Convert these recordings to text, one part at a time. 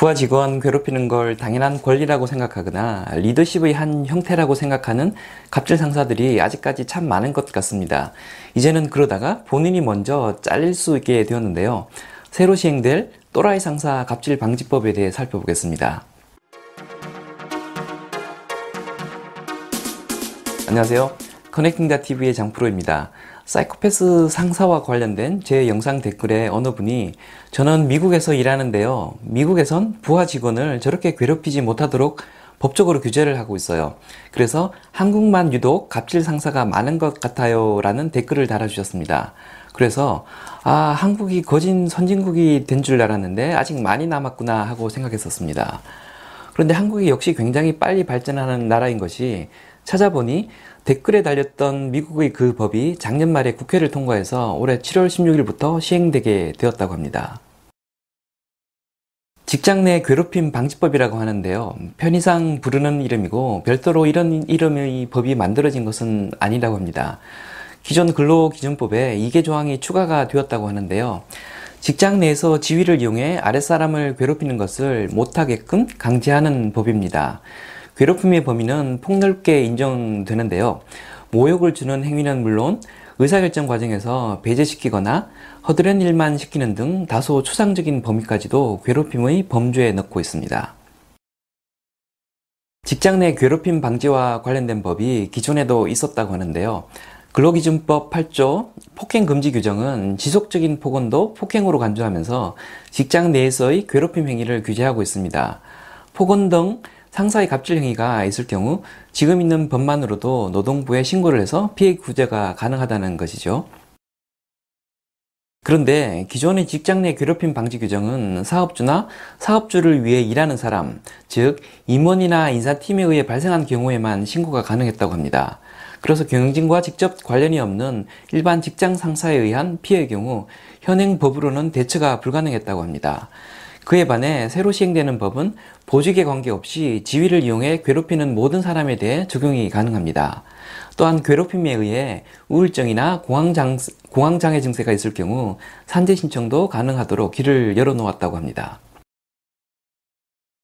부하 직원 괴롭히는 걸 당연한 권리라고 생각하거나 리더십의 한 형태라고 생각하는 갑질 상사들이 아직까지 참 많은 것 같습니다. 이제는 그러다가 본인이 먼저 잘릴 수 있게 되었는데요. 새로 시행될 또라이 상사 갑질 방지법에 대해 살펴보겠습니다. 안녕하세요. 커넥팅다 TV의 장프로입니다. 사이코패스 상사와 관련된 제 영상 댓글에 어느 분이 저는 미국에서 일하는데요. 미국에선 부하 직원을 저렇게 괴롭히지 못하도록 법적으로 규제를 하고 있어요. 그래서 한국만 유독 갑질 상사가 많은 것 같아요. 라는 댓글을 달아주셨습니다. 그래서, 아, 한국이 거진 선진국이 된 줄 알았는데 아직 많이 남았구나 하고 생각했었습니다. 그런데 한국이 역시 굉장히 빨리 발전하는 나라인 것이 찾아보니 댓글에 달렸던 미국의 그 법이 작년 말에 국회를 통과해서 올해 7월 16일부터 시행되게 되었다고 합니다. 직장 내 괴롭힘 방지법이라고 하는데요. 편의상 부르는 이름이고 별도로 이런 이름의 법이 만들어진 것은 아니라고 합니다. 기존 근로기준법에 이개 조항이 추가가 되었다고 하는데요. 직장 내에서 지위를 이용해 아랫사람을 괴롭히는 것을 못하게끔 강제하는 법입니다. 괴롭힘의 범위는 폭넓게 인정되는데요. 모욕을 주는 행위는 물론 의사결정 과정에서 배제시키거나 허드렛 일만 시키는 등 다소 추상적인 범위까지도 괴롭힘의 범주에 넣고 있습니다. 직장 내 괴롭힘 방지와 관련된 법이 기존에도 있었다고 하는데요. 근로기준법 8조 폭행 금지 규정은 지속적인 폭언도 폭행으로 간주하면서 직장 내에서의 괴롭힘 행위를 규제하고 있습니다. 폭언 등 상사의 갑질 행위가 있을 경우 지금 있는 법만으로도 노동부에 신고를 해서 피해 구제가 가능하다는 것이죠. 그런데 기존의 직장 내 괴롭힘 방지 규정은 사업주나 사업주를 위해 일하는 사람, 즉 임원이나 인사팀에 의해 발생한 경우에만 신고가 가능했다고 합니다. 그래서 경영진과 직접 관련이 없는 일반 직장 상사에 의한 피해의 경우 현행 법으로는 대처가 불가능했다고 합니다. 그에 반해 새로 시행되는 법은 보직에 관계없이 지위를 이용해 괴롭히는 모든 사람에 대해 적용이 가능합니다. 또한 괴롭힘에 의해 우울증이나 공황장, 공황장애 증세가 있을 경우 산재 신청도 가능하도록 길을 열어놓았다고 합니다.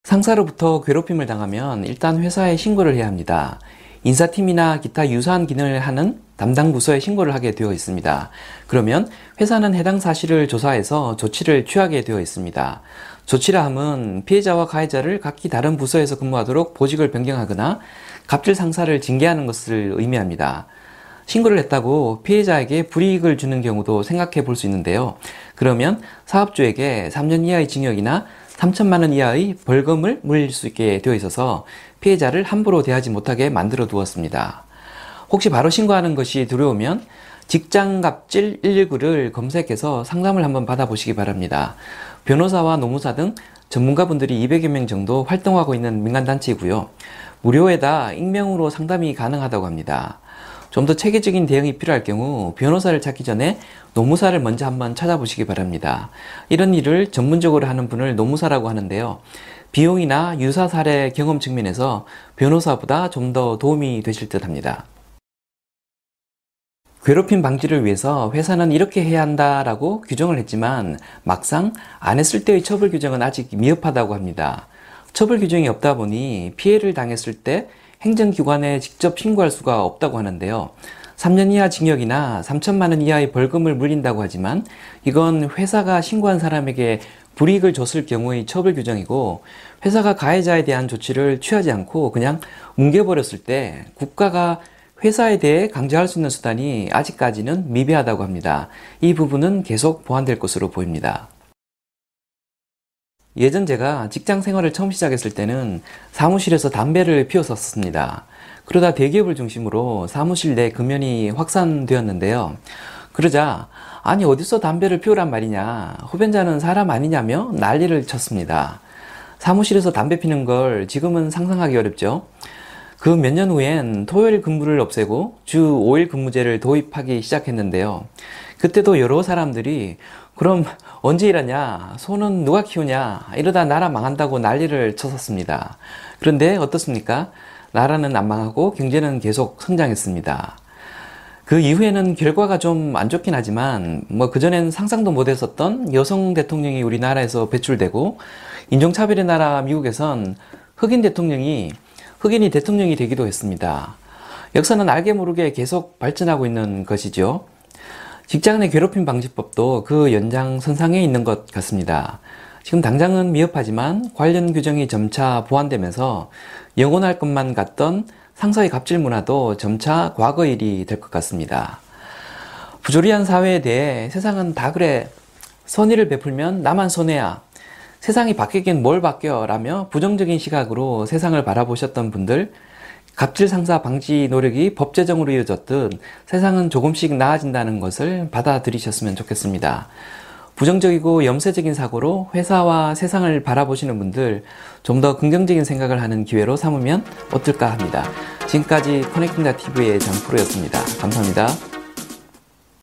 상사로부터 괴롭힘을 당하면 일단 회사에 신고를 해야 합니다. 인사팀이나 기타 유사한 기능을 하는 담당 부서에 신고를 하게 되어 있습니다. 그러면 회사는 해당 사실을 조사해서 조치를 취하게 되어 있습니다. 조치라 함은 피해자와 가해자를 각기 다른 부서에서 근무하도록 보직을 변경하거나 갑질 상사를 징계하는 것을 의미합니다. 신고를 했다고 피해자에게 불이익을 주는 경우도 생각해 볼 수 있는데요. 그러면 사업주에게 3년 이하의 징역이나 3천만 원 이하의 벌금을 물릴 수 있게 되어 있어서 피해자를 함부로 대하지 못하게 만들어 두었습니다. 혹시 바로 신고하는 것이 두려우면 직장갑질 119를 검색해서 상담을 한번 받아보시기 바랍니다. 변호사와 노무사 등 전문가분들이 200여 명 정도 활동하고 있는 민간단체이고요. 무료에다 익명으로 상담이 가능하다고 합니다. 좀 더 체계적인 대응이 필요할 경우 변호사를 찾기 전에 노무사를 먼저 한번 찾아보시기 바랍니다. 이런 일을 전문적으로 하는 분을 노무사라고 하는데요. 비용이나 유사 사례 경험 측면에서 변호사보다 좀 더 도움이 되실 듯 합니다. 괴롭힘 방지를 위해서 회사는 이렇게 해야 한다라고 규정을 했지만 막상 안 했을 때의 처벌 규정은 아직 미흡하다고 합니다. 처벌 규정이 없다 보니 피해를 당했을 때 행정기관에 직접 신고할 수가 없다고 하는데요. 3년 이하 징역이나 3천만 원 이하의 벌금을 물린다고 하지만 이건 회사가 신고한 사람에게 불이익을 줬을 경우의 처벌 규정이고 회사가 가해자에 대한 조치를 취하지 않고 그냥 뭉개버렸을 때 국가가 회사에 대해 강제할 수 있는 수단이 아직까지는 미비하다고 합니다. 이 부분은 계속 보완될 것으로 보입니다. 예전 제가 직장 생활을 처음 시작했을 때는 사무실에서 담배를 피웠었습니다. 그러다 대기업을 중심으로 사무실 내 금연이 확산되었는데요. 그러자 아니 어디서 담배를 피우란 말이냐 후변자는 사람 아니냐며 난리를 쳤습니다. 사무실에서 담배 피는 걸 지금은 상상하기 어렵죠. 그 몇 년 후엔 토요일 근무를 없애고 주 5일 근무제를 도입하기 시작했는데요. 그때도 여러 사람들이 그럼 언제 일하냐? 소는 누가 키우냐? 이러다 나라 망한다고 난리를 쳤었습니다. 그런데 어떻습니까? 나라는 안 망하고 경제는 계속 성장했습니다. 그 이후에는 결과가 좀 안 좋긴 하지만 뭐 그전엔 상상도 못 했었던 여성 대통령이 우리나라에서 배출되고 인종차별의 나라 미국에선 흑인 대통령이 흑인이 대통령이 되기도 했습니다. 역사는 알게 모르게 계속 발전하고 있는 것이죠. 직장 내 괴롭힘 방지법도 그 연장선상에 있는 것 같습니다. 지금 당장은 미흡하지만 관련 규정이 점차 보완되면서 영원할 것만 같던 상사의 갑질 문화도 점차 과거 일이 될 것 같습니다. 부조리한 사회에 대해 세상은 다 그래 선의를 베풀면 나만 손해야 세상이 바뀌긴 뭘 바뀌어 라며 부정적인 시각으로 세상을 바라보셨던 분들 갑질 상사 방지 노력이 법 제정으로 이어졌듯 세상은 조금씩 나아진다는 것을 받아들이셨으면 좋겠습니다. 부정적이고 염세적인 사고로 회사와 세상을 바라보시는 분들 좀 더 긍정적인 생각을 하는 기회로 삼으면 어떨까 합니다. 지금까지 커넥팅다 TV의 장프로였습니다. 감사합니다.